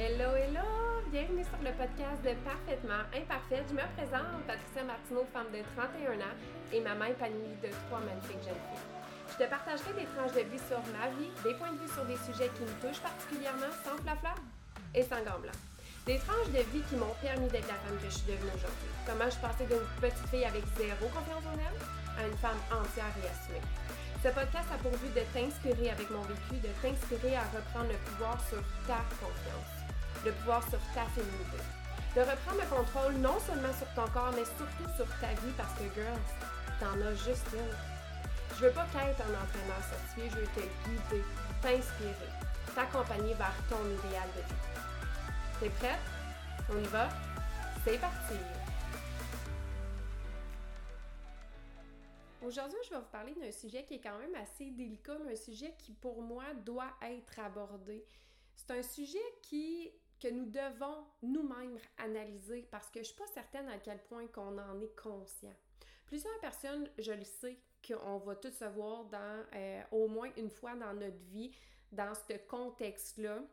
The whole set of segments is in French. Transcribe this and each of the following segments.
Hello, hello! Bienvenue sur le podcast de Parfaitement Imparfaite. Je me présente, Patricia Martineau, femme de 31 ans et maman épanouie de trois magnifiques jeunes filles. Je te partagerai des tranches de vie sur ma vie, des points de vue sur des sujets qui me touchent particulièrement sans flafla et sans gants blancs. Des tranches de vie qui m'ont permis d'être la femme que je suis devenue aujourd'hui. Comment je passée d'une petite fille avec zéro confiance en elle à une femme entière et assumée. Ce podcast a pour but de t'inspirer avec mon vécu, de t'inspirer à reprendre le pouvoir sur ta confiance le pouvoir sur ta féminité. De reprendre le contrôle non seulement sur ton corps, mais surtout sur ta vie parce que, girls, t'en as juste une. Je veux pas qu'être un entraîneur certifié, je veux te guider, t'inspirer, t'accompagner vers ton idéal de vie. T'es prête? On y va? C'est parti! Aujourd'hui, je vais vous parler d'un sujet qui est quand même assez délicat, mais un sujet qui pour moi doit être abordé. C'est un sujet qui que nous devons nous-mêmes analyser parce que je suis pas certaine à quel point qu'on en est conscient. Plusieurs personnes, je le sais, qu'on va tous se voir dans euh, au moins une fois dans notre vie dans ce contexte-là.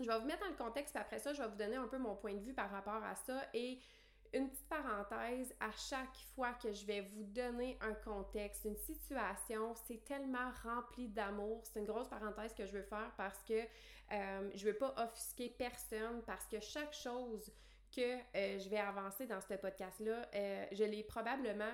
Je vais vous mettre dans le contexte, puis après ça, je vais vous donner un peu mon point de vue par rapport à ça et une petite parenthèse, à chaque fois que je vais vous donner un contexte, une situation, c'est tellement rempli d'amour. C'est une grosse parenthèse que je veux faire parce que euh, je veux pas offusquer personne parce que chaque chose que euh, je vais avancer dans ce podcast-là, euh, je l'ai probablement,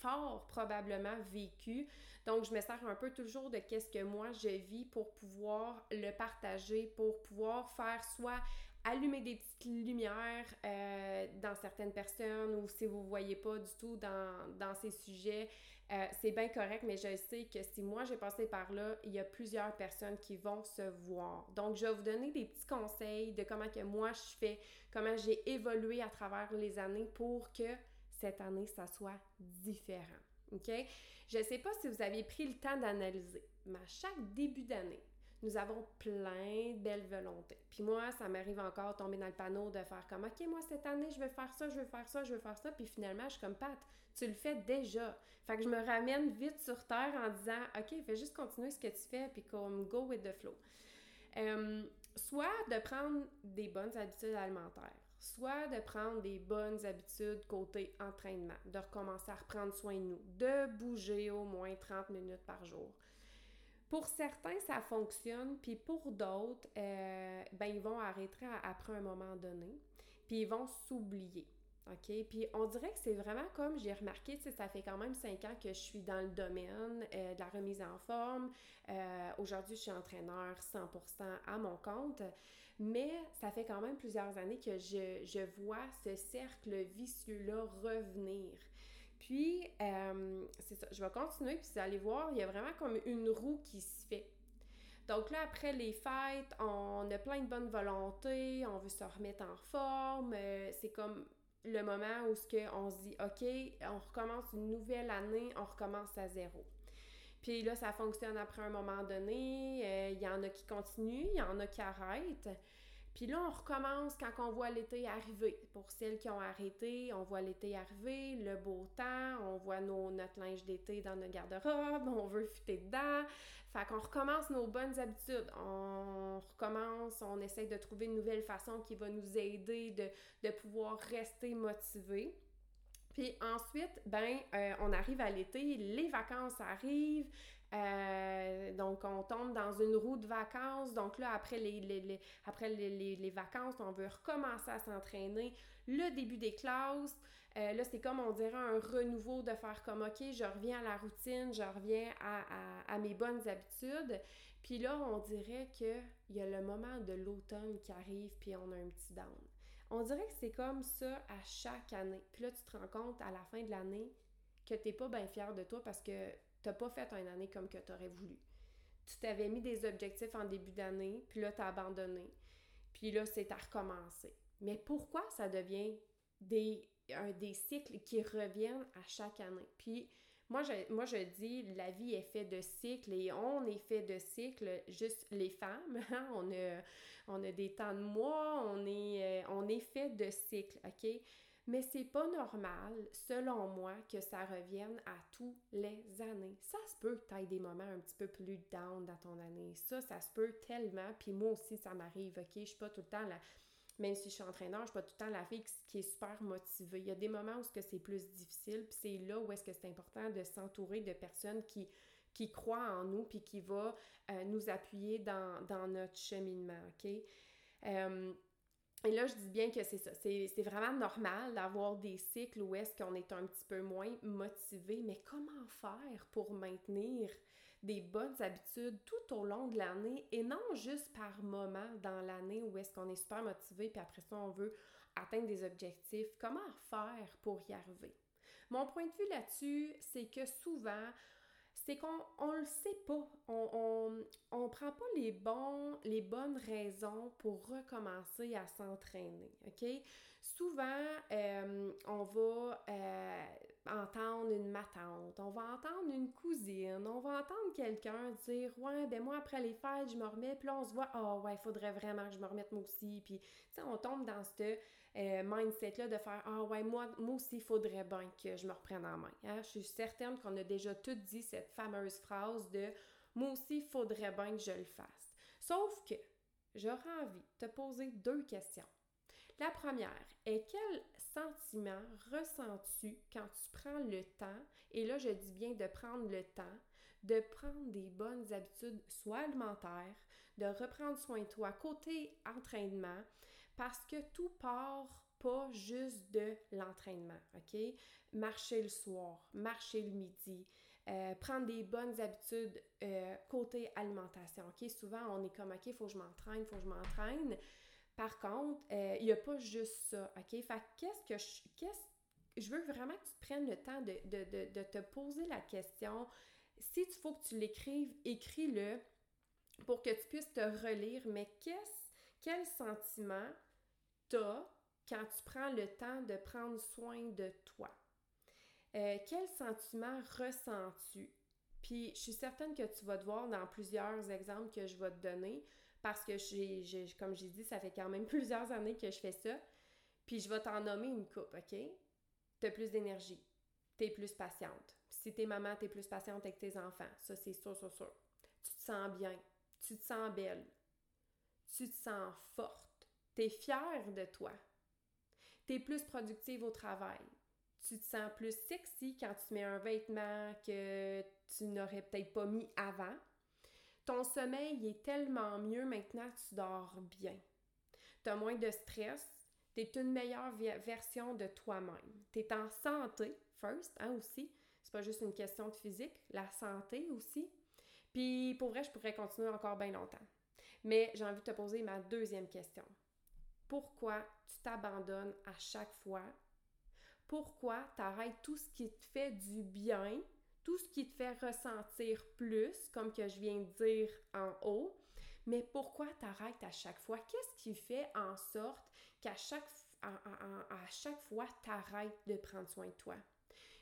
fort probablement vécu. Donc, je me sers un peu toujours de qu'est-ce que moi je vis pour pouvoir le partager, pour pouvoir faire soit allumer des petites lumières euh, dans certaines personnes ou si vous ne voyez pas du tout dans, ces sujets, euh, c'est bien correct, mais je sais que si moi j'ai passé par là, il y a plusieurs personnes qui vont se voir. Donc, je vais vous donner des petits conseils de comment je fais, comment j'ai évolué à travers les années pour que cette année, ça soit différent. OK? Je ne sais pas si vous avez pris le temps d'analyser, mais à chaque début d'année, nous avons plein de belles volontés. Puis moi, ça m'arrive encore tomber dans le panneau de faire comme OK, moi cette année, je vais faire ça, je vais faire ça, je vais faire ça. Puis finalement, je suis comme Pat, tu le fais déjà. Fait que je me ramène vite sur terre en disant OK, fais juste continuer ce que tu fais, puis comme go with the flow. Euh, soit de prendre des bonnes habitudes alimentaires, soit de prendre des bonnes habitudes côté entraînement, de recommencer à reprendre soin de nous, de bouger au moins 30 minutes par jour. Pour certains, ça fonctionne, puis pour d'autres, euh, ben, ils vont arrêter après un moment donné, puis ils vont s'oublier. OK? Puis on dirait que c'est vraiment comme j'ai remarqué, ça fait quand même cinq ans que je suis dans le domaine euh, de la remise en forme. Euh, aujourd'hui, je suis entraîneur 100% à mon compte, mais ça fait quand même plusieurs années que je, je vois ce cercle vicieux-là revenir. Puis, euh, c'est ça, je vais continuer, puis vous allez voir, il y a vraiment comme une roue qui se fait. Donc là, après les fêtes, on a plein de bonnes volontés, on veut se remettre en forme. Euh, c'est comme le moment où ce on se dit, OK, on recommence une nouvelle année, on recommence à zéro. Puis là, ça fonctionne après un moment donné. Euh, il y en a qui continuent, il y en a qui arrêtent. Puis là, on recommence quand on voit l'été arriver. Pour celles qui ont arrêté, on voit l'été arriver, le beau temps, on voit nos, notre linge d'été dans notre garde-robe, on veut fuiter dedans. Fait qu'on recommence nos bonnes habitudes. On recommence, on essaie de trouver une nouvelle façon qui va nous aider de, de pouvoir rester motivés. Puis ensuite, ben, euh, on arrive à l'été, les vacances arrivent, euh, donc on tombe dans une roue de vacances. Donc là, après les, après les, vacances, on veut recommencer à s'entraîner. Le début des classes, euh, là, c'est comme on dirait un renouveau de faire comme OK, je reviens à la routine, je reviens à, à mes bonnes habitudes. Puis là, on dirait qu'il y a le moment de l'automne qui arrive, puis on a un petit down. On dirait que c'est comme ça à chaque année. Puis là, tu te rends compte à la fin de l'année que tu n'es pas bien fier de toi parce que tu n'as pas fait une année comme que tu aurais voulu. Tu t'avais mis des objectifs en début d'année, puis là, tu as abandonné. Puis là, c'est à recommencer. Mais pourquoi ça devient des, des cycles qui reviennent à chaque année? Puis moi je, moi, je dis, la vie est faite de cycles et on est fait de cycles, juste les femmes. Hein? On, a, on a des temps de mois, on est, euh, on est fait de cycles, OK? Mais c'est pas normal, selon moi, que ça revienne à tous les années. Ça se peut que tu des moments un petit peu plus down dans ton année. Ça, ça se peut tellement. Puis moi aussi, ça m'arrive, OK? Je suis pas tout le temps la... Même si je suis entraîneur, je suis pas tout le temps la fille qui est super motivée. Il y a des moments où c'est plus difficile, puis c'est là où est-ce que c'est important de s'entourer de personnes qui qui croient en nous puis qui va euh, nous appuyer dans, dans, notre cheminement, OK? Euh, et là, je dis bien que c'est ça. C'est vraiment normal d'avoir des cycles où est-ce qu'on est un petit peu moins motivé, mais comment faire pour maintenir des bonnes habitudes tout au long de l'année et non juste par moment dans l'année où est-ce qu'on est super motivé puis après ça, on veut atteindre des objectifs? Comment faire pour y arriver? Mon point de vue là-dessus, c'est que souvent, c'est qu'on ne le sait pas. On ne prend pas les, bons, les bonnes raisons pour recommencer à s'entraîner, OK? Souvent, euh, on va euh, entendre une matante, on va entendre une cousine, on va entendre quelqu'un dire « Ouais, ben moi, après les fêtes, je me remets. » Puis là, on se voit « Ah ouais, il faudrait vraiment que je me remette moi aussi. » Puis, tu sais, on tombe dans ce euh, mindset-là de faire Ah ouais, moi, moi aussi, il faudrait bien que je me reprenne en main. Hein? Je suis certaine qu'on a déjà toutes dit cette fameuse phrase de Moi aussi, il faudrait bien que je le fasse. Sauf que j'aurais envie de te poser deux questions. La première est quel sentiment ressens-tu quand tu prends le temps, et là je dis bien de prendre le temps, de prendre des bonnes habitudes, soit alimentaires, de reprendre soin de toi côté entraînement, parce que tout part pas juste de l'entraînement, OK? Marcher le soir, marcher le midi, euh, prendre des bonnes habitudes euh, côté alimentation, OK? Souvent, on est comme, OK, il faut que je m'entraîne, il faut que je m'entraîne. Par contre, euh, il n'y a pas juste ça, OK? Fait qu'est-ce que je... Je veux vraiment que tu prennes le temps de, te poser la question. Si tu faut que tu l'écrives, écris-le pour que tu puisses te relire, mais qu'est-ce, quel sentiment quand tu prends le temps de prendre soin de toi? Euh, quel sentiment ressens-tu? Puis je suis certaine que tu vas te voir dans plusieurs exemples que je vais te donner parce que comme j'ai dit, ça fait quand même plusieurs années que je fais ça. Puis je vais t'en nommer une coupe, OK? Tu as plus d'énergie. Tu es plus patiente. Si t'es maman, tu es plus patiente avec tes enfants. Ça, c'est sûr, sûr, sûr. Tu te sens bien. Tu te sens belle. Tu te sens forte tu es fière de toi. Tu es plus productive au travail. Tu te sens plus sexy quand tu mets un vêtement que tu n'aurais peut-être pas mis avant. Ton sommeil est tellement mieux maintenant, tu dors bien. Tu as moins de stress, tu es une meilleure version de toi-même. Tu es en santé, first, hein, aussi. C'est pas juste une question de physique, la santé aussi. Puis pour vrai, je pourrais continuer encore bien longtemps. Mais j'ai envie de te poser ma deuxième question pourquoi tu t'abandonnes à chaque fois, pourquoi tu arrêtes tout ce qui te fait du bien, tout ce qui te fait ressentir plus, comme que je viens de dire en haut, mais pourquoi tu arrêtes à chaque fois? Qu'est-ce qui fait en sorte qu'à chaque, à, chaque fois, tu arrêtes de prendre soin de toi?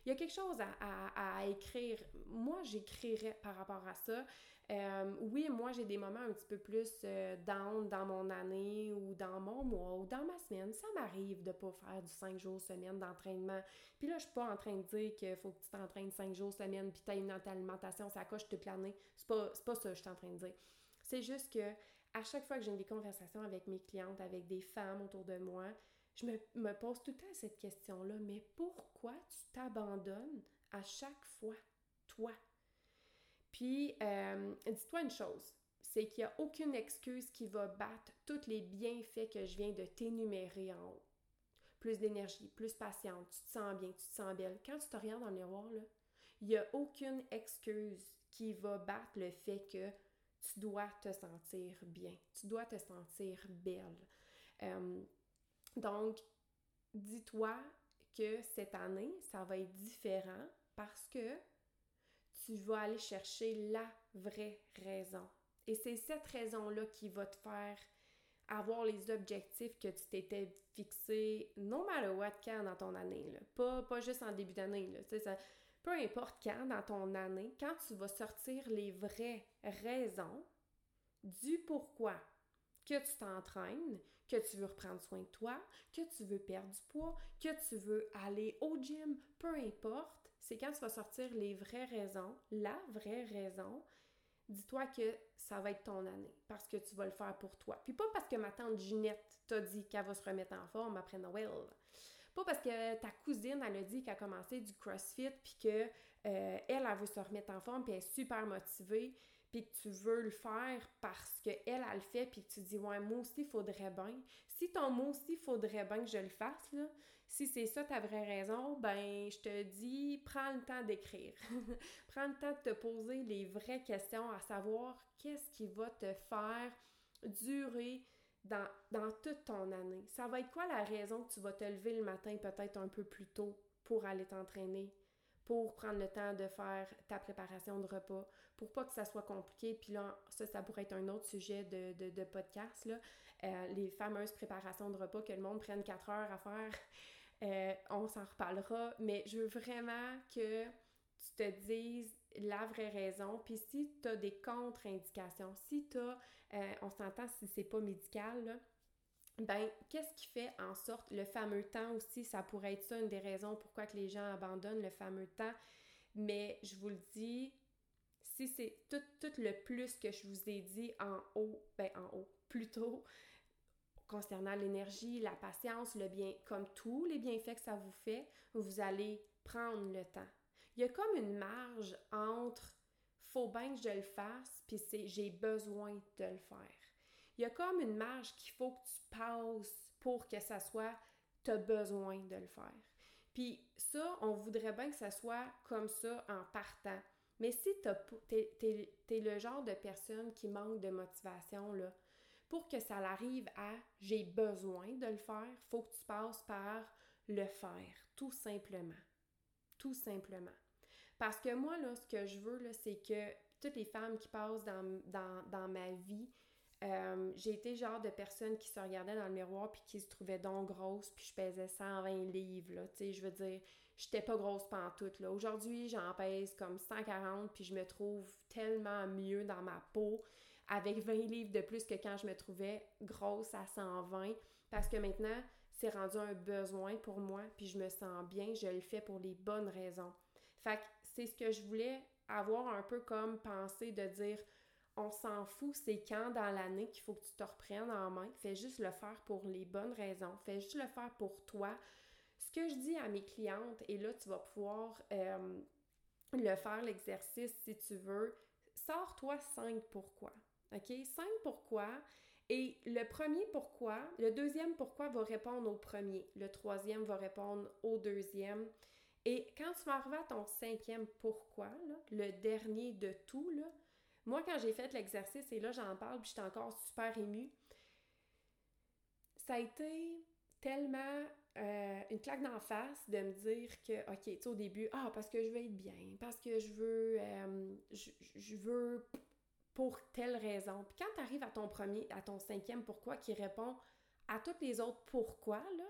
Il y a quelque chose à écrire. Moi, j'écrirais par rapport à ça. Euh, oui, moi, j'ai des moments un petit peu plus euh, down dans mon année ou dans mon mois ou dans ma semaine. Ça m'arrive de pas faire du 5 jours semaine d'entraînement. Puis là, je suis pas en train de dire qu'il faut que tu t'entraînes 5 jours semaine puis tu as une alimentation, ça coche toute l'année. C'est pas, pas ça que je suis en train de dire. C'est juste que à chaque fois que j'ai des conversations avec mes clientes, avec des femmes autour de moi, je me, me pose tout le temps cette question-là. Mais pourquoi tu t'abandonnes à chaque fois, toi? Puis, euh, dis-toi une chose, c'est qu'il n'y a aucune excuse qui va battre tous les bienfaits que je viens de t'énumérer en haut. Plus d'énergie, plus patiente, tu te sens bien, tu te sens belle. Quand tu te regardes dans le miroir, là, il n'y a aucune excuse qui va battre le fait que tu dois te sentir bien, tu dois te sentir belle. Euh, donc, dis-toi que cette année, ça va être différent parce que tu vas aller chercher la vraie raison. Et c'est cette raison-là qui va te faire avoir les objectifs que tu t'étais fixé, non matter what, quand dans ton année. Là. Pas, pas juste en début d'année. Peu importe quand dans ton année, quand tu vas sortir les vraies raisons du pourquoi que tu t'entraînes, que tu veux reprendre soin de toi, que tu veux perdre du poids, que tu veux aller au gym, peu importe, c'est quand tu vas sortir les vraies raisons, la vraie raison, dis-toi que ça va être ton année parce que tu vas le faire pour toi. Puis pas parce que ma tante Ginette t'a dit qu'elle va se remettre en forme après Noël. Pas parce que ta cousine, elle a dit qu'elle a commencé du CrossFit puis que euh, elle, elle veut se remettre en forme puis elle est super motivée puis que tu veux le faire parce qu'elle, elle, le fait puis que tu dis ouais, moi aussi, il faudrait bien. Si ton mot aussi, il faudrait bien que je le fasse, si c'est ça ta vraie raison, ben je te dis, prends le temps d'écrire. prends le temps de te poser les vraies questions, à savoir qu'est-ce qui va te faire durer dans, dans toute ton année? Ça va être quoi la raison que tu vas te lever le matin peut-être un peu plus tôt pour aller t'entraîner? Pour prendre le temps de faire ta préparation de repas, pour pas que ça soit compliqué. Puis là, ça, ça pourrait être un autre sujet de, de, podcast, là. Euh, les fameuses préparations de repas que le monde prenne 4 heures à faire. Euh, on s'en reparlera, mais je veux vraiment que tu te dises la vraie raison. Puis si tu as des contre-indications, si tu as, euh, on s'entend si c'est pas médical, là, ben, qu'est-ce qui fait en sorte, le fameux temps aussi, ça pourrait être ça une des raisons pourquoi que les gens abandonnent le fameux temps. Mais je vous le dis, si c'est tout, tout le plus que je vous ai dit en haut, ben en haut, plutôt, concernant l'énergie, la patience, le bien, comme tous les bienfaits que ça vous fait, vous allez prendre le temps. Il y a comme une marge entre faut bien que je le fasse, puis c'est j'ai besoin de le faire. Il y a comme une marge qu'il faut que tu passes pour que ça soit tu as besoin de le faire. Puis ça, on voudrait bien que ça soit comme ça en partant. Mais si tu es, es, le genre de personne qui manque de motivation, là, pour que ça arrive à j'ai besoin de le faire, faut que tu passes par le faire, tout simplement. Tout simplement. Parce que moi, là, ce que je veux, c'est que toutes les femmes qui passent dans, dans, ma vie, euh, j'ai été genre de personne qui se regardait dans le miroir puis qui se trouvait donc grosse puis je pesais 120 livres, là, tu sais, je veux dire, j'étais pas grosse pantoute, là. Aujourd'hui, j'en pèse comme 140 puis je me trouve tellement mieux dans ma peau avec 20 livres de plus que quand je me trouvais grosse à 120 parce que maintenant, c'est rendu un besoin pour moi, puis je me sens bien, je le fais pour les bonnes raisons. Fait que c'est ce que je voulais avoir un peu comme pensée de dire on s'en fout, c'est quand dans l'année qu'il faut que tu te reprennes en main. Fais juste le faire pour les bonnes raisons. Fais juste le faire pour toi. Ce que je dis à mes clientes, et là, tu vas pouvoir euh, le faire, l'exercice, si tu veux, sors-toi cinq pourquoi. OK? Cinq pourquoi. Et le premier pourquoi, le deuxième pourquoi va répondre au premier, le troisième va répondre au deuxième. Et quand tu vas à ton cinquième pourquoi, le dernier de tout, là, moi quand j'ai fait l'exercice, et là j'en parle, puis j'étais encore super émue, ça a été tellement euh, une claque d'en face de me dire que, OK, tu sais, au début, ah, parce que je veux être bien, parce que je veux, euh, je veux pour telle raison. Puis quand tu arrives à ton premier, à ton cinquième pourquoi qui répond à toutes les autres pourquoi, là,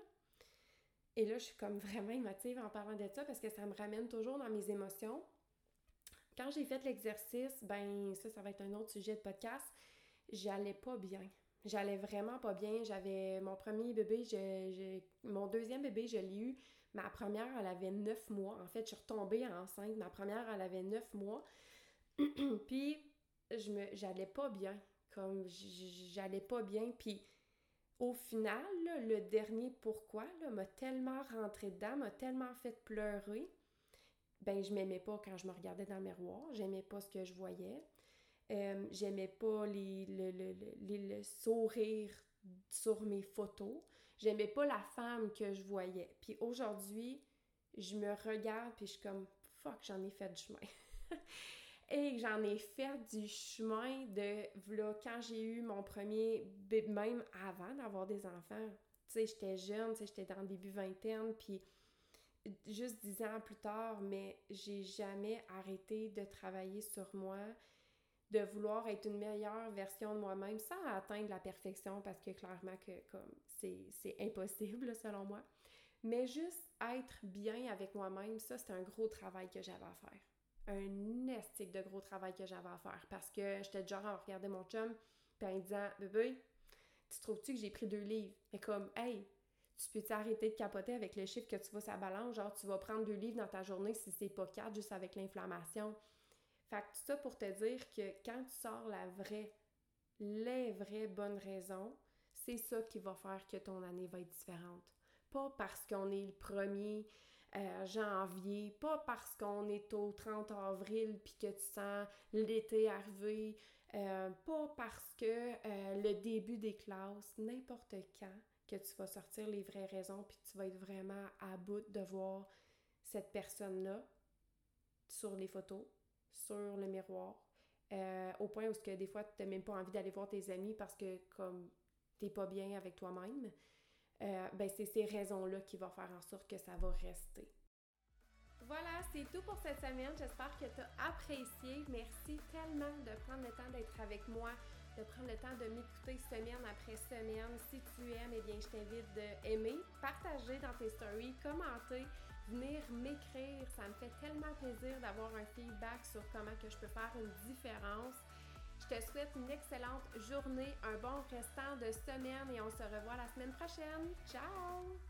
et là, je suis comme vraiment émotive en parlant de ça parce que ça me ramène toujours dans mes émotions. Quand j'ai fait l'exercice, ben ça, ça va être un autre sujet de podcast, j'allais pas bien. J'allais vraiment pas bien. J'avais mon premier bébé, j'ai mon deuxième bébé, je l'ai eu. Ma première, elle avait neuf mois. En fait, je suis retombée enceinte. Ma première, elle avait neuf mois. Puis, je me j'allais pas bien comme j'allais pas bien puis au final le dernier pourquoi m'a tellement rentré dedans m'a tellement fait pleurer ben je m'aimais pas quand je me regardais dans le miroir. J'aimais pas ce que je voyais. Euh, j'aimais pas les, le, le, le, sourire sur mes photos. J'aimais pas la femme que je voyais. Puis aujourd'hui je me regarde puis je suis comme fuck j'en ai fait du chemin. Et j'en ai fait du chemin de là, quand j'ai eu mon premier même avant d'avoir des enfants. Tu sais, j'étais jeune, tu sais, j'étais dans le début vingtaine, puis juste dix ans plus tard, mais j'ai jamais arrêté de travailler sur moi, de vouloir être une meilleure version de moi-même sans atteindre la perfection parce que clairement que c'est impossible selon moi. Mais juste être bien avec moi-même, ça c'est un gros travail que j'avais à faire un estique de gros travail que j'avais à faire parce que j'étais déjà à regarder mon chum puis en disant bébé tu trouves-tu que j'ai pris deux livres? Mais comme, hey, tu peux t'arrêter de capoter avec le chiffre que tu vois sa balance? Genre, tu vas prendre deux livres dans ta journée si c'est pas quatre, juste avec l'inflammation. Fait que tout ça pour te dire que quand tu sors la vraie, les vraies bonnes raisons, c'est ça qui va faire que ton année va être différente. Pas parce qu'on est le premier euh, janvier, pas parce qu'on est au 30 avril puis que tu sens l'été arriver, euh, pas parce que euh, le début des classes, n'importe quand que tu vas sortir les vraies raisons puis tu vas être vraiment à bout de voir cette personne-là sur les photos, sur le miroir, au point où que des fois tu n'as même pas envie d'aller voir tes amis parce que comme t'es pas bien avec toi-même, ben c'est ces raisons-là qui vont faire en sorte que ça va rester. Voilà, c'est tout pour cette semaine. J'espère que tu as apprécié. Merci tellement de prendre le temps d'être avec moi, de prendre le temps de m'écouter semaine après semaine. Si tu aimes, eh bien, je t'invite d'aimer, partager dans tes stories, commenter, venir m'écrire. Ça me fait tellement plaisir d'avoir un feedback sur comment que je peux faire une différence. Je te souhaite une excellente journée, un bon restant de semaine et on se revoit la semaine prochaine. Ciao!